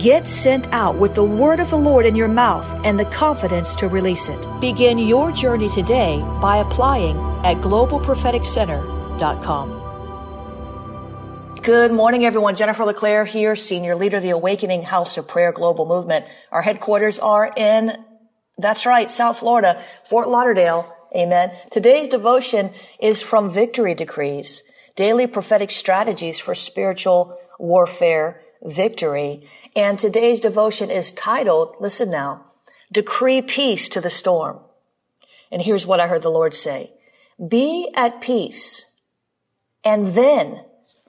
Get sent out with the word of the Lord in your mouth and the confidence to release it. Begin your journey today by applying at globalpropheticcenter.com. Good morning, everyone. Jennifer LeClaire here, senior leader of the Awakening House of Prayer Global Movement. Our headquarters are in, that's right, South Florida, Fort Lauderdale. Amen. Today's devotion is from Victory Decrees, daily prophetic strategies for spiritual warfare victory. And today's devotion is titled, listen now, Decree Peace to the Storm. And here's what I heard the Lord say. Be at peace and then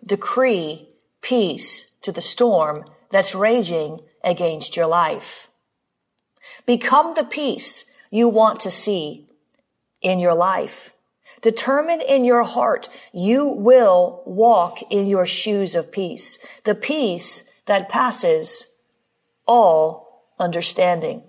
decree peace to the storm that's raging against your life. Become the peace you want to see in your life. Determine in your heart you will walk in your shoes of peace, the peace that passes all understanding.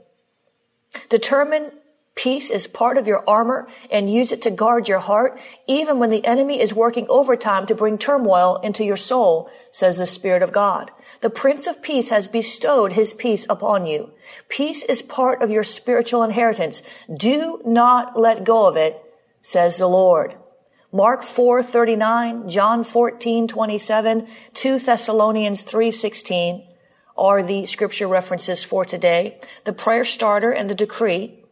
Determine Peace is part of your armor and use it to guard your heart, even when the enemy is working overtime to bring turmoil into your soul, says the Spirit of God. The Prince of Peace has bestowed his peace upon you. Peace is part of your spiritual inheritance. Do not let go of it, says the Lord. Mark 4:39, John 14:27, 2 Thessalonians 3:16 are the scripture references for today. The prayer starter and the decree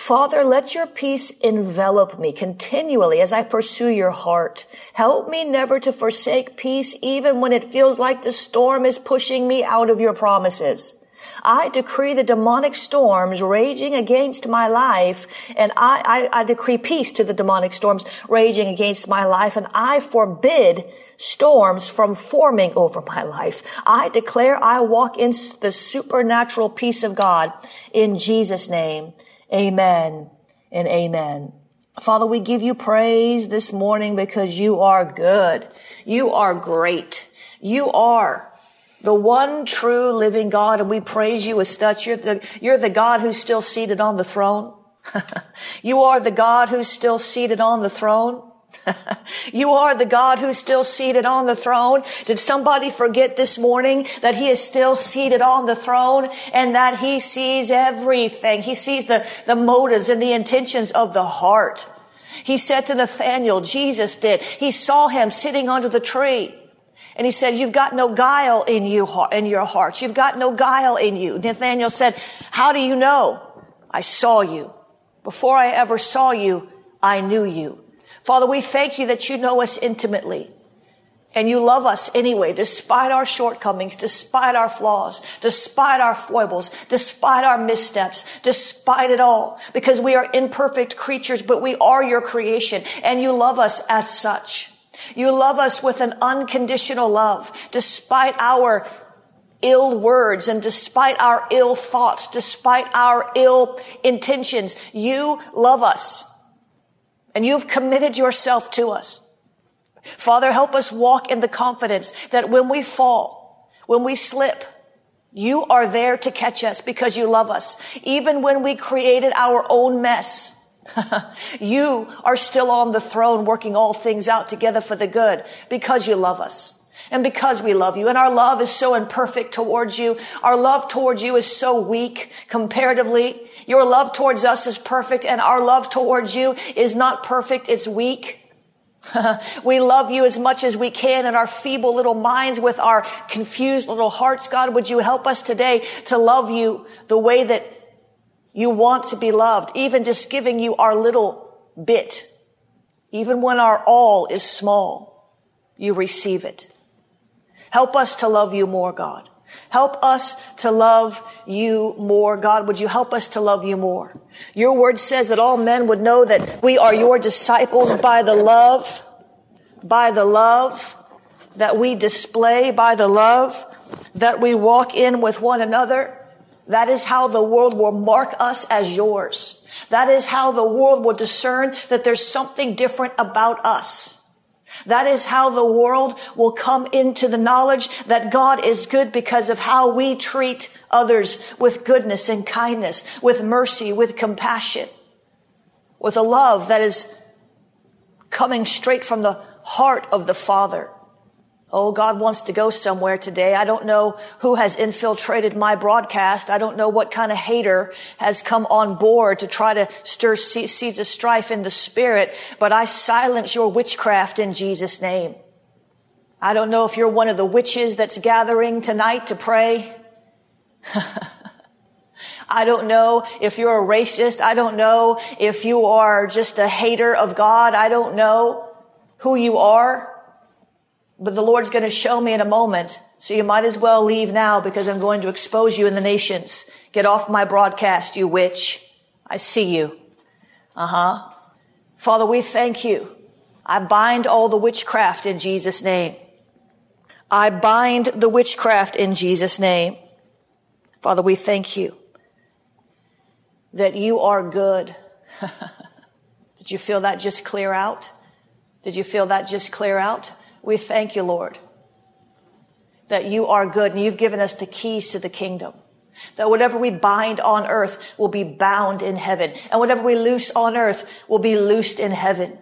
Father, let your peace envelop me continually as I pursue your heart. Help me never to forsake peace even when it feels like the storm is pushing me out of your promises. I decree the demonic storms raging against my life and I, I, I, decree peace to the demonic storms raging against my life and I forbid storms from forming over my life. I declare I walk in the supernatural peace of God in Jesus name. Amen and amen. Father, we give you praise this morning because you are good. You are great. You are the one true living God, and we praise you as such. You're the, you're the God who's still seated on the throne. you are the God who's still seated on the throne. you are the God who's still seated on the throne. Did somebody forget this morning that he is still seated on the throne and that he sees everything? He sees the, the motives and the intentions of the heart. He said to Nathaniel, Jesus did, he saw him sitting under the tree. And he said, you've got no guile in you, in your heart. You've got no guile in you. Nathaniel said, how do you know? I saw you. Before I ever saw you, I knew you. Father, we thank you that you know us intimately. And you love us anyway, despite our shortcomings, despite our flaws, despite our foibles, despite our missteps, despite it all, because we are imperfect creatures, but we are your creation and you love us as such. You love us with an unconditional love, despite our ill words and despite our ill thoughts, despite our ill intentions. You love us and you've committed yourself to us. Father, help us walk in the confidence that when we fall, when we slip, You are there to catch us because you love us. Even when we created our own mess, you are still on the throne working all things out together for the good because you love us. And because we love you and our love is so imperfect towards you, our love towards you is so weak comparatively. Your love towards us is perfect and our love towards you is not perfect. It's weak. we love you as much as we can in our feeble little minds with our confused little hearts. God, would you help us today to love you the way that you want to be loved, even just giving you our little bit. Even when our all is small, you receive it. Help us to love you more, God. Help us to love you more. God, would you help us to love you more? Your word says that all men would know that we are your disciples by the love, by the love that we display, by the love that we walk in with one another. That is how the world will mark us as yours. That is how the world will discern that there's something different about us. That is how the world will come into the knowledge that God is good because of how we treat others with goodness and kindness, with mercy, with compassion, with a love that is coming straight from the heart of the Father. Oh, God wants to go somewhere today. I don't know who has infiltrated my broadcast. I don't know what kind of hater has come on board to try to stir seeds of strife in the spirit, but I silence your witchcraft in Jesus' name. I don't know if you're one of the witches that's gathering tonight to pray. I don't know if you're a racist. I don't know if you are just a hater of God. I don't know who you are. But the Lord's going to show me in a moment. So you might as well leave now because I'm going to expose you in the nations. Get off my broadcast, you witch. I see you. Uh huh. Father, we thank you. I bind all the witchcraft in Jesus' name. I bind the witchcraft in Jesus' name. Father, we thank you that you are good. Did you feel that just clear out? Did you feel that just clear out? We thank you, Lord, that you are good and you've given us the keys to the kingdom. That whatever we bind on earth will be bound in heaven. And whatever we loose on earth will be loosed in heaven.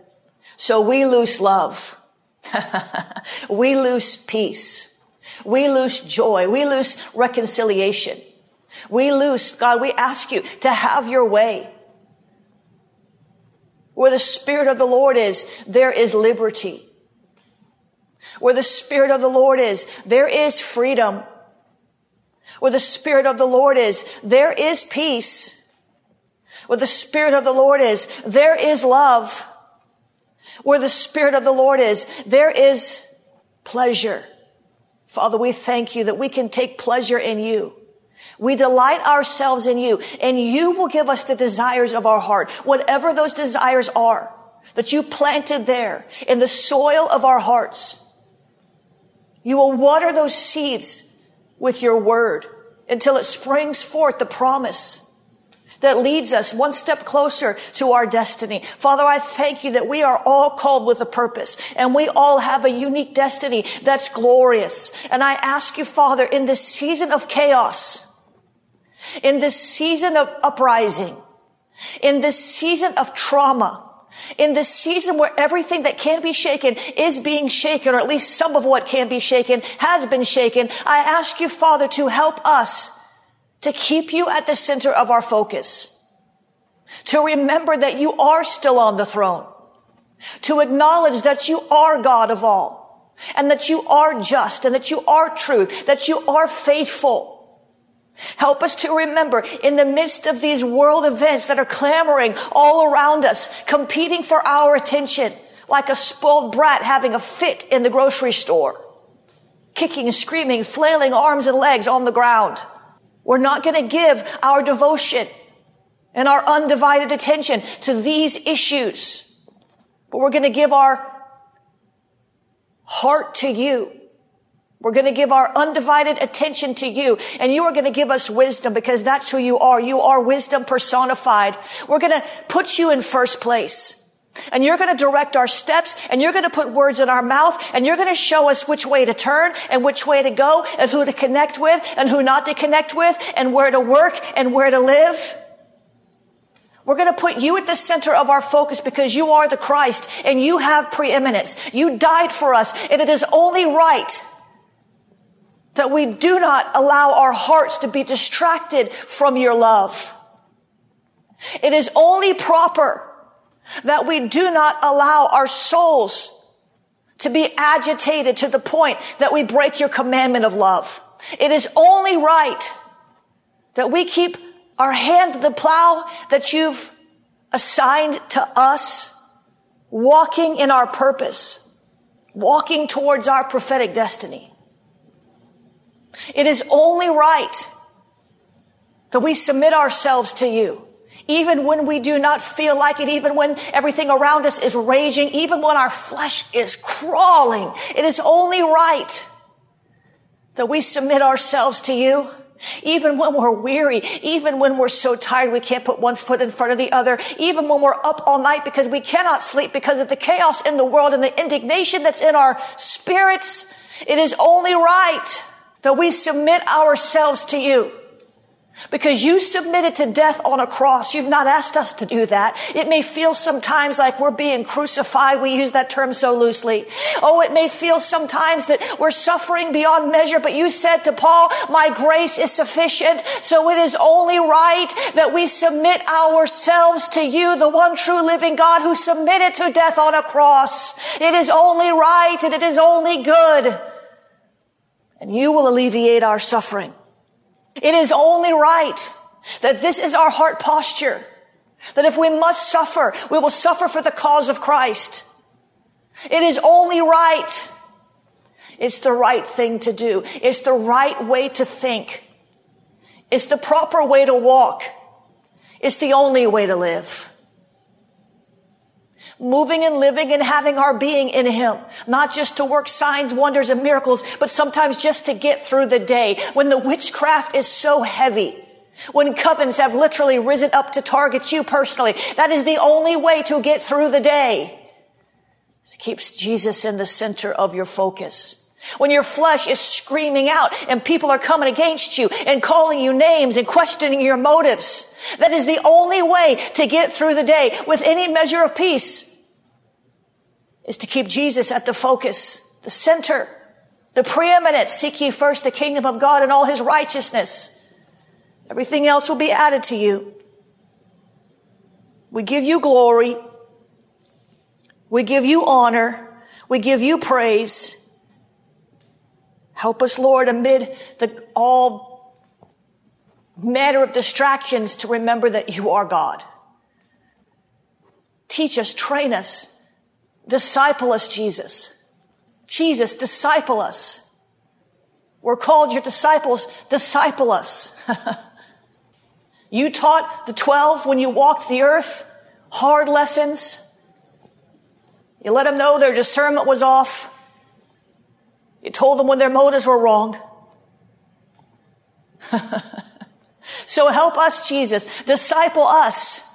So we loose love. we loose peace. We loose joy. We loose reconciliation. We loose, God, we ask you to have your way. Where the Spirit of the Lord is, there is liberty. Where the Spirit of the Lord is, there is freedom. Where the Spirit of the Lord is, there is peace. Where the Spirit of the Lord is, there is love. Where the Spirit of the Lord is, there is pleasure. Father, we thank you that we can take pleasure in you. We delight ourselves in you and you will give us the desires of our heart, whatever those desires are that you planted there in the soil of our hearts. You will water those seeds with your word until it springs forth the promise that leads us one step closer to our destiny. Father, I thank you that we are all called with a purpose and we all have a unique destiny that's glorious. And I ask you, Father, in this season of chaos, in this season of uprising, in this season of trauma, in this season where everything that can be shaken is being shaken, or at least some of what can be shaken has been shaken, I ask you, Father, to help us to keep you at the center of our focus. To remember that you are still on the throne. To acknowledge that you are God of all. And that you are just and that you are truth, that you are faithful Help us to remember in the midst of these world events that are clamoring all around us, competing for our attention, like a spoiled brat having a fit in the grocery store, kicking screaming, flailing arms and legs on the ground. We're not going to give our devotion and our undivided attention to these issues, but we're going to give our heart to you. We're going to give our undivided attention to you and you are going to give us wisdom because that's who you are. You are wisdom personified. We're going to put you in first place. And you're going to direct our steps and you're going to put words in our mouth and you're going to show us which way to turn and which way to go and who to connect with and who not to connect with and where to work and where to live. We're going to put you at the center of our focus because you are the Christ and you have preeminence. You died for us and it is only right that we do not allow our hearts to be distracted from your love. It is only proper that we do not allow our souls to be agitated to the point that we break your commandment of love. It is only right that we keep our hand to the plow that you've assigned to us, walking in our purpose, walking towards our prophetic destiny. It is only right that we submit ourselves to you even when we do not feel like it, even when everything around us is raging, even when our flesh is crawling, it is only right that we submit ourselves to you. Even when we're weary, even when we're so tired we can't put one foot in front of the other, even when we're up all night because we cannot sleep because of the chaos in the world and the indignation that's in our spirits, it is only right that we submit ourselves to you. Because you submitted to death on a cross. You've not asked us to do that. It may feel sometimes like we're being crucified. We use that term so loosely. Oh, it may feel sometimes that we're suffering beyond measure, but you said to Paul, my grace is sufficient. So it is only right that we submit ourselves to you, the one true living God who submitted to death on a cross. It is only right and it is only good. And you will alleviate our suffering. It is only right that this is our heart posture. That if we must suffer, we will suffer for the cause of Christ. It is only right. It's the right thing to do. It's the right way to think. It's the proper way to walk. It's the only way to live moving and living and having our being in Him. Not just to work signs, wonders, and miracles, but sometimes just to get through the day when the witchcraft is so heavy. When covens have literally risen up to target you personally. That is the only way to get through the day. It keeps Jesus in the center of your focus. When your flesh is screaming out and people are coming against you and calling you names and questioning your motives, that is the only way to get through the day with any measure of peace is to keep Jesus at the focus, the center, the preeminent. Seek ye first the kingdom of God and all his righteousness. Everything else will be added to you. We give you glory. We give you honor. We give you praise. Help us, Lord, amid the all manner of distractions to remember that you are God. Teach us, train us, Disciple us, Jesus. Jesus, disciple us. We're called your disciples. Disciple us. you taught the 12 when you walked the earth hard lessons. You let them know their discernment was off. You told them when their motives were wrong. so help us, Jesus. Disciple us.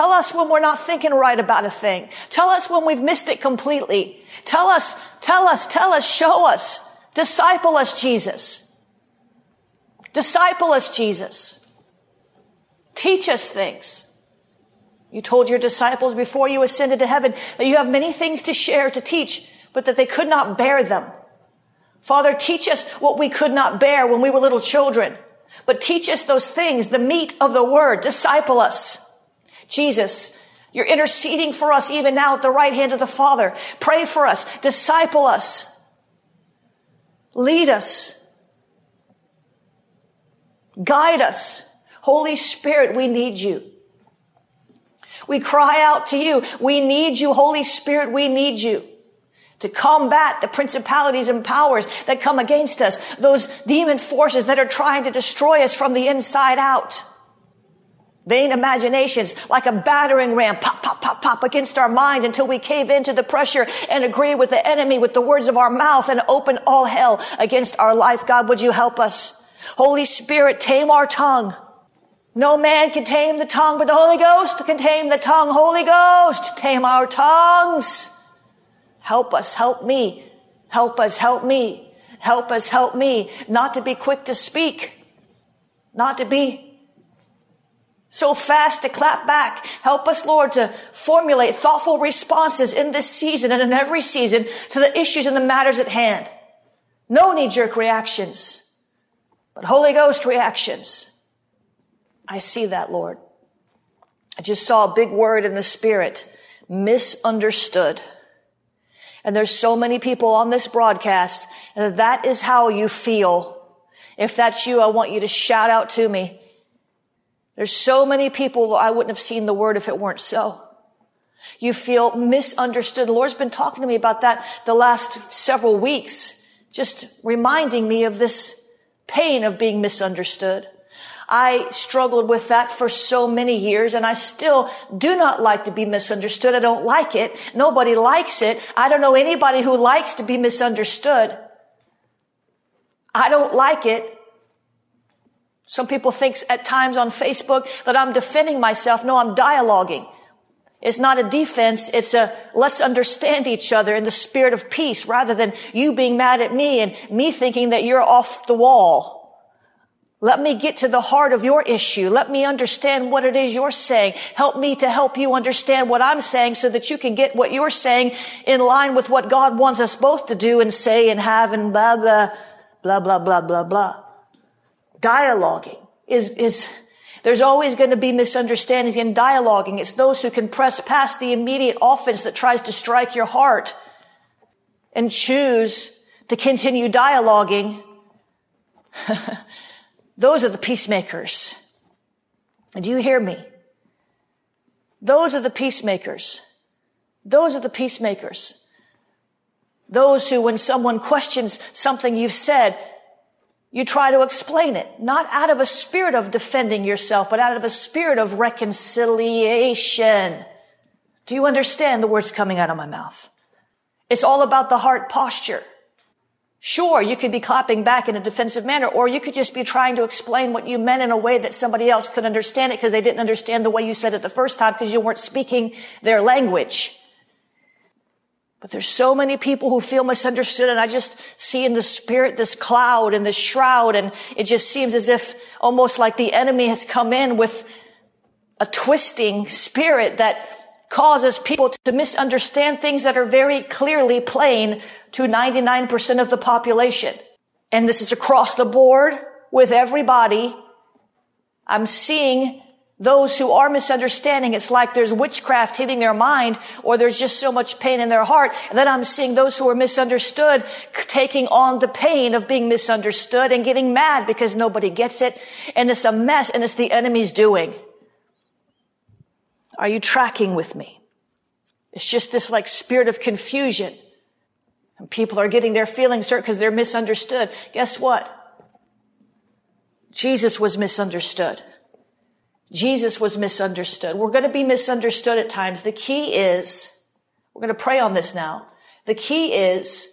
Tell us when we're not thinking right about a thing. Tell us when we've missed it completely. Tell us, tell us, tell us, show us. Disciple us, Jesus. Disciple us, Jesus. Teach us things. You told your disciples before you ascended to heaven that you have many things to share, to teach, but that they could not bear them. Father, teach us what we could not bear when we were little children, but teach us those things, the meat of the word. Disciple us. Jesus, you're interceding for us even now at the right hand of the Father. Pray for us. Disciple us. Lead us. Guide us. Holy Spirit, we need you. We cry out to you. We need you. Holy Spirit, we need you to combat the principalities and powers that come against us. Those demon forces that are trying to destroy us from the inside out. Vain imaginations like a battering ram pop, pop, pop, pop against our mind until we cave into the pressure and agree with the enemy with the words of our mouth and open all hell against our life. God, would you help us? Holy Spirit, tame our tongue. No man can tame the tongue, but the Holy Ghost can tame the tongue. Holy Ghost, tame our tongues. Help us, help me. Help us, help me. Help us, help me. Not to be quick to speak. Not to be so fast to clap back. Help us, Lord, to formulate thoughtful responses in this season and in every season to the issues and the matters at hand. No knee jerk reactions, but Holy Ghost reactions. I see that, Lord. I just saw a big word in the spirit, misunderstood. And there's so many people on this broadcast that that is how you feel. If that's you, I want you to shout out to me. There's so many people I wouldn't have seen the word if it weren't so. You feel misunderstood. The Lord's been talking to me about that the last several weeks, just reminding me of this pain of being misunderstood. I struggled with that for so many years and I still do not like to be misunderstood. I don't like it. Nobody likes it. I don't know anybody who likes to be misunderstood. I don't like it. Some people think at times on Facebook that I'm defending myself. No, I'm dialoguing. It's not a defense. It's a let's understand each other in the spirit of peace rather than you being mad at me and me thinking that you're off the wall. Let me get to the heart of your issue. Let me understand what it is you're saying. Help me to help you understand what I'm saying so that you can get what you're saying in line with what God wants us both to do and say and have and blah, blah, blah, blah, blah, blah, blah dialoguing is, is, there's always going to be misunderstandings in dialoguing. It's those who can press past the immediate offense that tries to strike your heart and choose to continue dialoguing. those are the peacemakers. Do you hear me? Those are the peacemakers. Those are the peacemakers. Those who, when someone questions something you've said, you try to explain it, not out of a spirit of defending yourself, but out of a spirit of reconciliation. Do you understand the words coming out of my mouth? It's all about the heart posture. Sure, you could be clapping back in a defensive manner, or you could just be trying to explain what you meant in a way that somebody else could understand it because they didn't understand the way you said it the first time because you weren't speaking their language. But there's so many people who feel misunderstood and I just see in the spirit this cloud and this shroud and it just seems as if almost like the enemy has come in with a twisting spirit that causes people to misunderstand things that are very clearly plain to 99% of the population. And this is across the board with everybody. I'm seeing those who are misunderstanding, it's like there's witchcraft hitting their mind or there's just so much pain in their heart. And then I'm seeing those who are misunderstood taking on the pain of being misunderstood and getting mad because nobody gets it. And it's a mess and it's the enemy's doing. Are you tracking with me? It's just this like spirit of confusion. And people are getting their feelings hurt because they're misunderstood. Guess what? Jesus was misunderstood. Jesus was misunderstood. We're going to be misunderstood at times. The key is, we're going to pray on this now. The key is,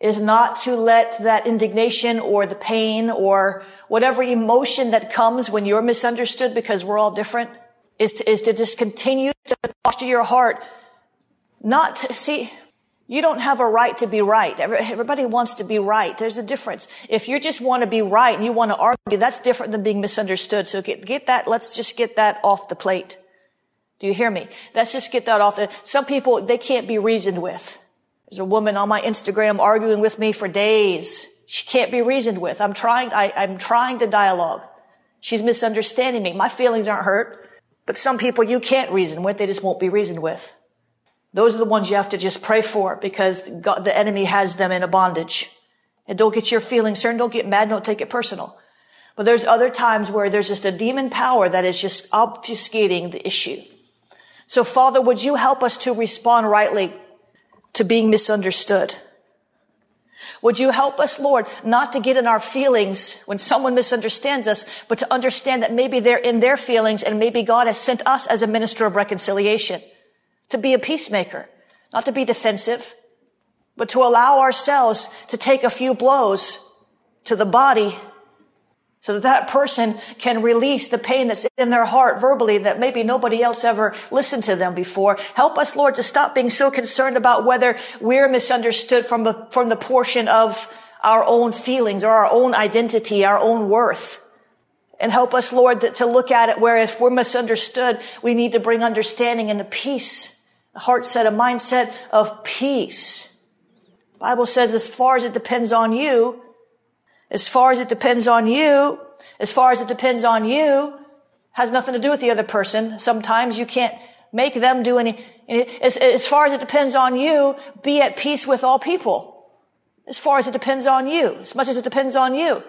is not to let that indignation or the pain or whatever emotion that comes when you're misunderstood because we're all different is to, is to just continue to posture your heart. Not to see, you don't have a right to be right. Everybody wants to be right. There's a difference. If you just want to be right and you want to argue, that's different than being misunderstood. So get, get that, let's just get that off the plate. Do you hear me? Let's just get that off the, some people, they can't be reasoned with. There's a woman on my Instagram arguing with me for days. She can't be reasoned with. I'm trying, I, I'm trying to dialogue. She's misunderstanding me. My feelings aren't hurt. But some people you can't reason with, they just won't be reasoned with. Those are the ones you have to just pray for because God, the enemy has them in a bondage. And don't get your feelings hurt. Don't get mad. Don't take it personal. But there's other times where there's just a demon power that is just obfuscating the issue. So Father, would you help us to respond rightly to being misunderstood? Would you help us, Lord, not to get in our feelings when someone misunderstands us, but to understand that maybe they're in their feelings and maybe God has sent us as a minister of reconciliation to be a peacemaker, not to be defensive, but to allow ourselves to take a few blows to the body so that that person can release the pain that's in their heart verbally that maybe nobody else ever listened to them before. Help us, Lord, to stop being so concerned about whether we're misunderstood from the, from the portion of our own feelings or our own identity, our own worth. And help us, Lord, to look at it where if we're misunderstood, we need to bring understanding and peace, a heart set, a mindset of peace. Bible says as far as it depends on you, as far as it depends on you, as far as it depends on you, has nothing to do with the other person. Sometimes you can't make them do any, as, as far as it depends on you, be at peace with all people. As far as it depends on you, as much as it depends on you.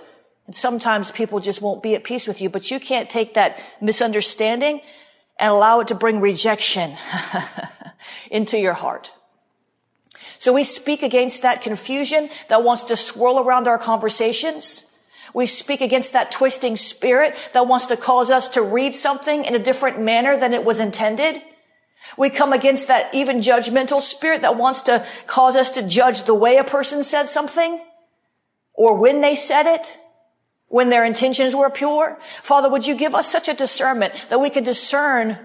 And sometimes people just won't be at peace with you, but you can't take that misunderstanding and allow it to bring rejection into your heart. So we speak against that confusion that wants to swirl around our conversations. We speak against that twisting spirit that wants to cause us to read something in a different manner than it was intended. We come against that even judgmental spirit that wants to cause us to judge the way a person said something or when they said it, when their intentions were pure. Father, would you give us such a discernment that we can discern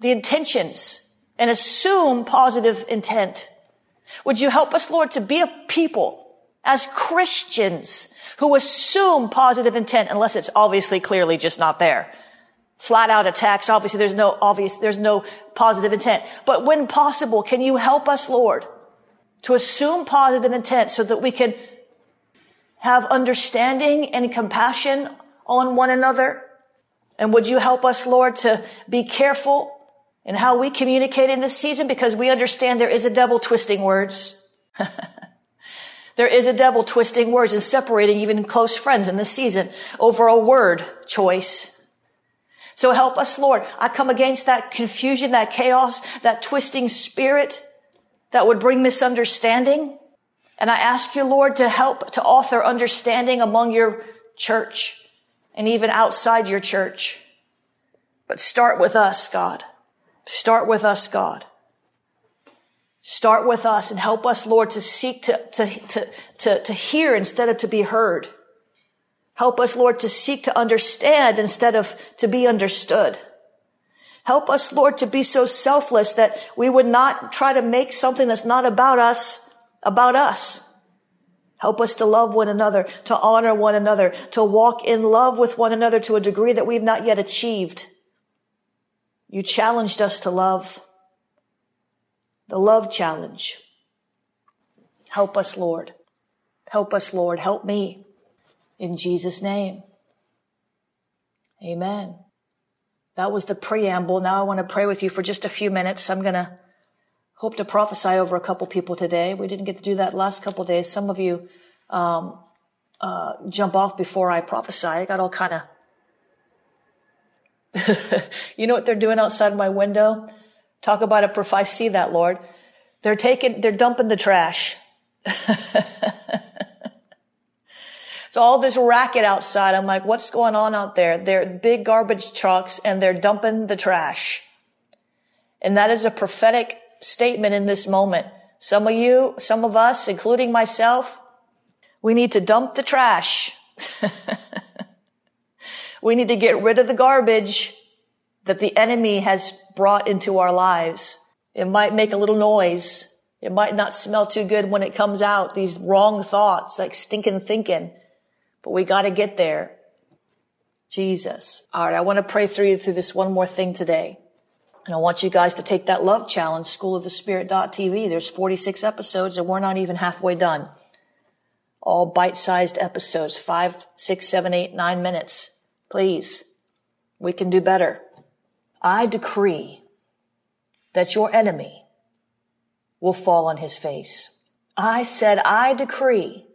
the intentions and assume positive intent would you help us, Lord, to be a people as Christians who assume positive intent unless it's obviously clearly just not there. Flat out attacks, obviously there's no obvious, there's no positive intent. But when possible, can you help us, Lord, to assume positive intent so that we can have understanding and compassion on one another? And would you help us, Lord, to be careful in how we communicate in this season because we understand there is a devil twisting words. there is a devil twisting words and separating even close friends in this season over a word choice. So help us, Lord. I come against that confusion, that chaos, that twisting spirit that would bring misunderstanding. And I ask you, Lord, to help to author understanding among your church and even outside your church. But start with us, God. Start with us, God. Start with us and help us, Lord, to seek to, to, to, to, to hear instead of to be heard. Help us, Lord, to seek to understand instead of to be understood. Help us, Lord, to be so selfless that we would not try to make something that's not about us about us. Help us to love one another, to honor one another, to walk in love with one another to a degree that we've not yet achieved. You challenged us to love. The love challenge. Help us, Lord. Help us, Lord. Help me. In Jesus' name. Amen. That was the preamble. Now I want to pray with you for just a few minutes. I'm going to hope to prophesy over a couple people today. We didn't get to do that last couple days. Some of you um, uh, jump off before I prophesy. I got all kind of you know what they're doing outside my window? Talk about a I see that, Lord. They're taking, they're dumping the trash. so all this racket outside, I'm like, what's going on out there? They're big garbage trucks and they're dumping the trash. And that is a prophetic statement in this moment. Some of you, some of us, including myself, we need to dump the trash. We need to get rid of the garbage that the enemy has brought into our lives. It might make a little noise. It might not smell too good when it comes out. These wrong thoughts, like stinking thinking. But we got to get there. Jesus. All right. I want to pray through you through this one more thing today. And I want you guys to take that love challenge, schoolofthespirit.tv. There's 46 episodes and we're not even halfway done. All bite-sized episodes, five, six, seven, eight, nine minutes. Please, we can do better. I decree that your enemy will fall on his face. I said, I decree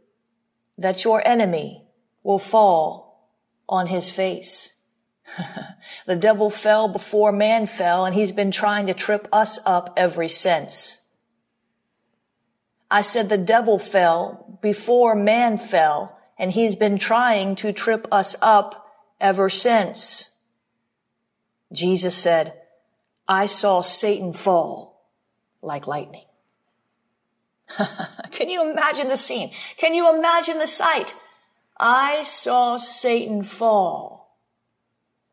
that your enemy will fall on his face. The devil fell before man fell and he's been trying to trip us up ever since. I said the devil fell before man fell and he's been trying to trip us up ever since. Jesus said, I saw Satan fall like lightning. Can you imagine the scene? Can you imagine the sight? I saw Satan fall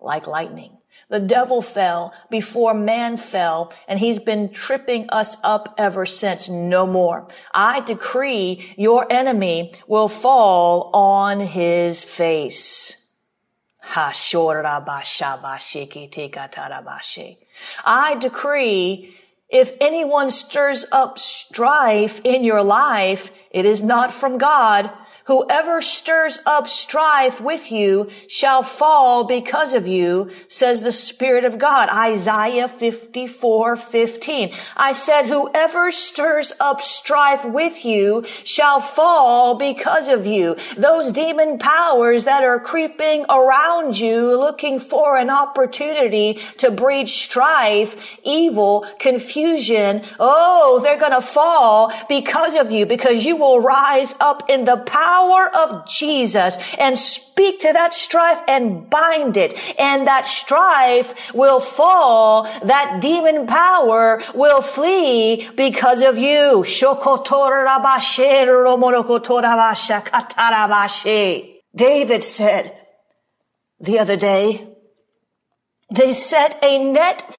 like lightning. The devil fell before man fell, and he's been tripping us up ever since. No more. I decree your enemy will fall on his face. I decree if anyone stirs up strife in your life, it is not from God. Whoever stirs up strife with you shall fall because of you, says the Spirit of God. Isaiah 54, 15. I said, whoever stirs up strife with you shall fall because of you. Those demon powers that are creeping around you looking for an opportunity to breed strife, evil, confusion. Oh, they're going to fall because of you, because you will rise up in the power power of Jesus and speak to that strife and bind it. And that strife will fall. That demon power will flee because of you. David said the other day, they set a net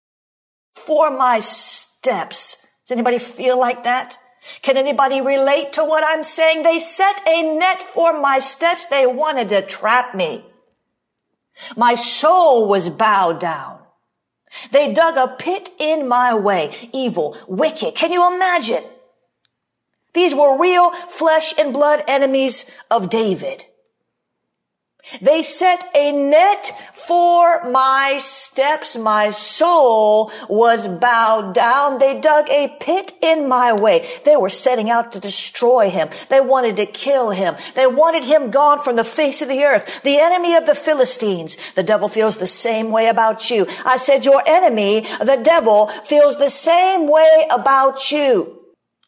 for my steps. Does anybody feel like that? Can anybody relate to what I'm saying? They set a net for my steps. They wanted to trap me. My soul was bowed down. They dug a pit in my way. Evil, wicked. Can you imagine? These were real flesh and blood enemies of David. They set a net for my steps. My soul was bowed down. They dug a pit in my way. They were setting out to destroy him. They wanted to kill him. They wanted him gone from the face of the earth. The enemy of the Philistines. The devil feels the same way about you. I said, your enemy, the devil, feels the same way about you.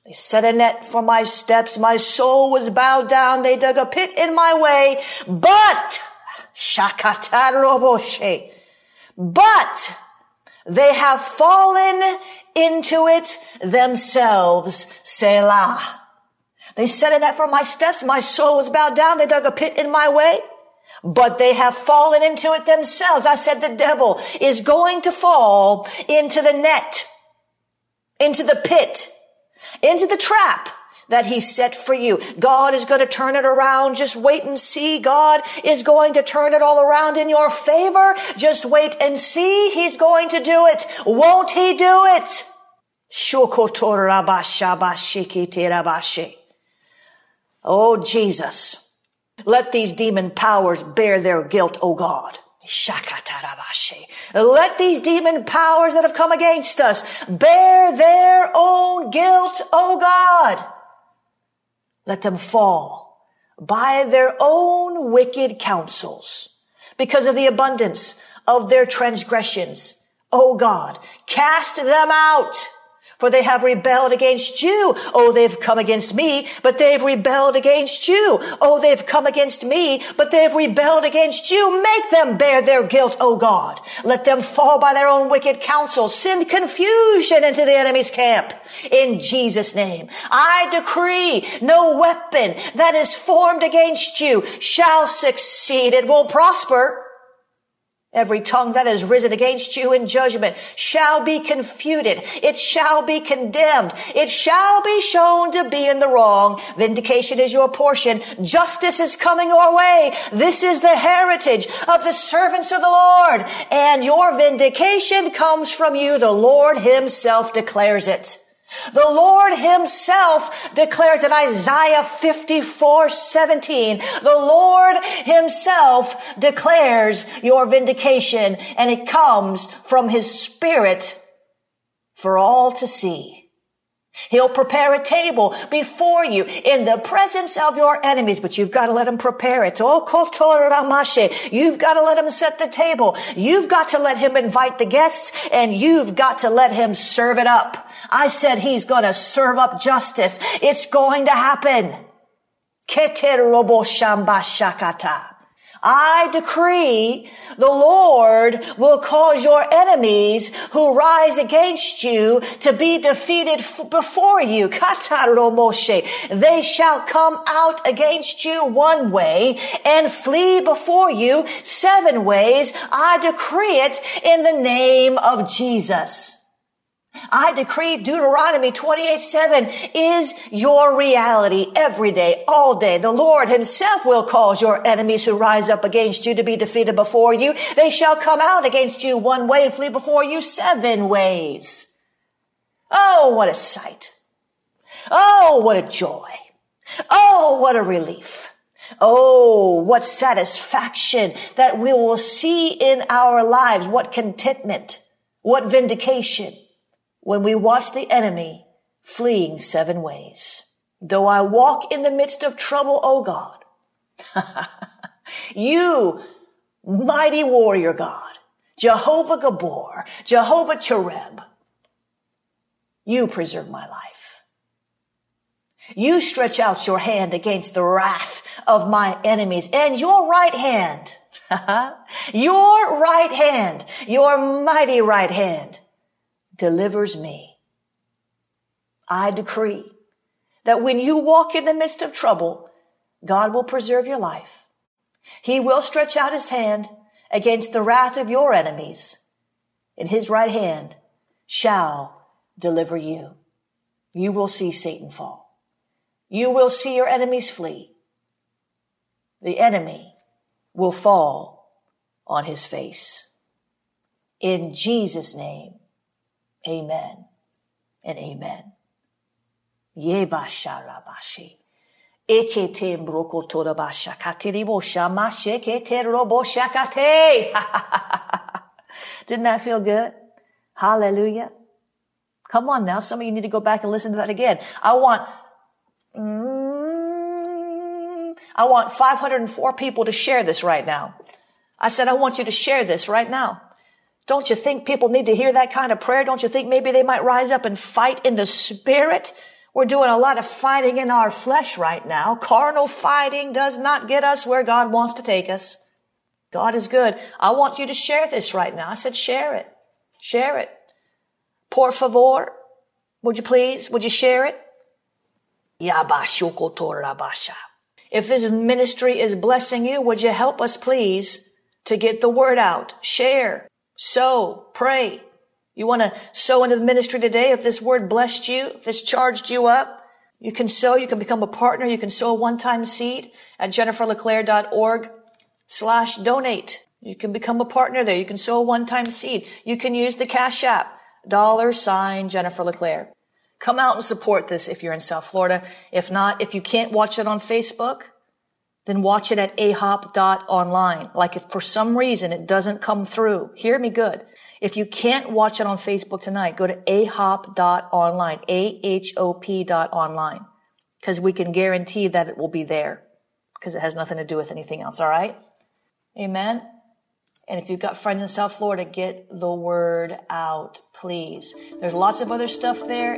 They set a net for my steps. My soul was bowed down. They dug a pit in my way. But, shakataroboshe, but they have fallen into it themselves. Selah. They set a net for my steps. My soul was bowed down. They dug a pit in my way but they have fallen into it themselves. I said the devil is going to fall into the net, into the pit into the trap that he set for you. God is going to turn it around. Just wait and see. God is going to turn it all around in your favor. Just wait and see. He's going to do it. Won't he do it? Oh, Jesus. Let these demon powers bear their guilt, O God. Let these demon powers that have come against us bear their own guilt, O God. Let them fall by their own wicked counsels because of the abundance of their transgressions. O God, cast them out for they have rebelled against you. Oh, they've come against me, but they've rebelled against you. Oh, they've come against me, but they've rebelled against you. Make them bear their guilt, O God. Let them fall by their own wicked counsel. Send confusion into the enemy's camp. In Jesus' name, I decree no weapon that is formed against you shall succeed. It will prosper. Every tongue that has risen against you in judgment shall be confuted. It shall be condemned. It shall be shown to be in the wrong. Vindication is your portion. Justice is coming your way. This is the heritage of the servants of the Lord. And your vindication comes from you. The Lord himself declares it. The Lord himself declares in Isaiah 54, 17, the Lord himself declares your vindication and it comes from his spirit for all to see. He'll prepare a table before you in the presence of your enemies, but you've got to let him prepare it. Oh, you've got to let him set the table. You've got to let him invite the guests and you've got to let him serve it up. I said he's going to serve up justice. It's going to happen. I decree the Lord will cause your enemies who rise against you to be defeated f- before you. They shall come out against you one way and flee before you seven ways. I decree it in the name of Jesus. I decree Deuteronomy 28, 7 is your reality every day, all day. The Lord himself will cause your enemies who rise up against you to be defeated before you. They shall come out against you one way and flee before you seven ways. Oh, what a sight. Oh, what a joy. Oh, what a relief. Oh, what satisfaction that we will see in our lives. What contentment. What vindication when we watch the enemy fleeing seven ways. Though I walk in the midst of trouble, O God, you mighty warrior God, Jehovah Gibbor, Jehovah Cherub, you preserve my life. You stretch out your hand against the wrath of my enemies and your right hand, your right hand, your mighty right hand delivers me. I decree that when you walk in the midst of trouble, God will preserve your life. He will stretch out his hand against the wrath of your enemies, and his right hand shall deliver you. You will see Satan fall. You will see your enemies flee. The enemy will fall on his face. In Jesus' name. Amen and amen. Yebasharabashi. Ekete brokotora basha katiribo shamashe kete robo. Didn't that feel good? Hallelujah. Come on now. Some of you need to go back and listen to that again. I want, mm, I want 504 people to share this right now. I said, I want you to share this right now. Don't you think people need to hear that kind of prayer? Don't you think maybe they might rise up and fight in the spirit? We're doing a lot of fighting in our flesh right now. Carnal fighting does not get us where God wants to take us. God is good. I want you to share this right now. I said, share it. Share it. Por favor. Would you please? Would you share it? If this ministry is blessing you, would you help us please to get the word out? Share. Sow, pray. You want to sow into the ministry today? If this word blessed you, if this charged you up, you can sow, you can become a partner, you can sow a one-time seed at jenniferleclaire.org slash donate. You can become a partner there. You can sow a one-time seed. You can use the Cash App, dollar sign Jennifer LeClaire. Come out and support this if you're in South Florida. If not, if you can't watch it on Facebook, then watch it at ahop.online. Like if for some reason it doesn't come through, hear me good. If you can't watch it on Facebook tonight, go to ahop.online, A-H-O-P dot online, because we can guarantee that it will be there, because it has nothing to do with anything else, all right? Amen? And if you've got friends in South Florida, get the word out, please. There's lots of other stuff there.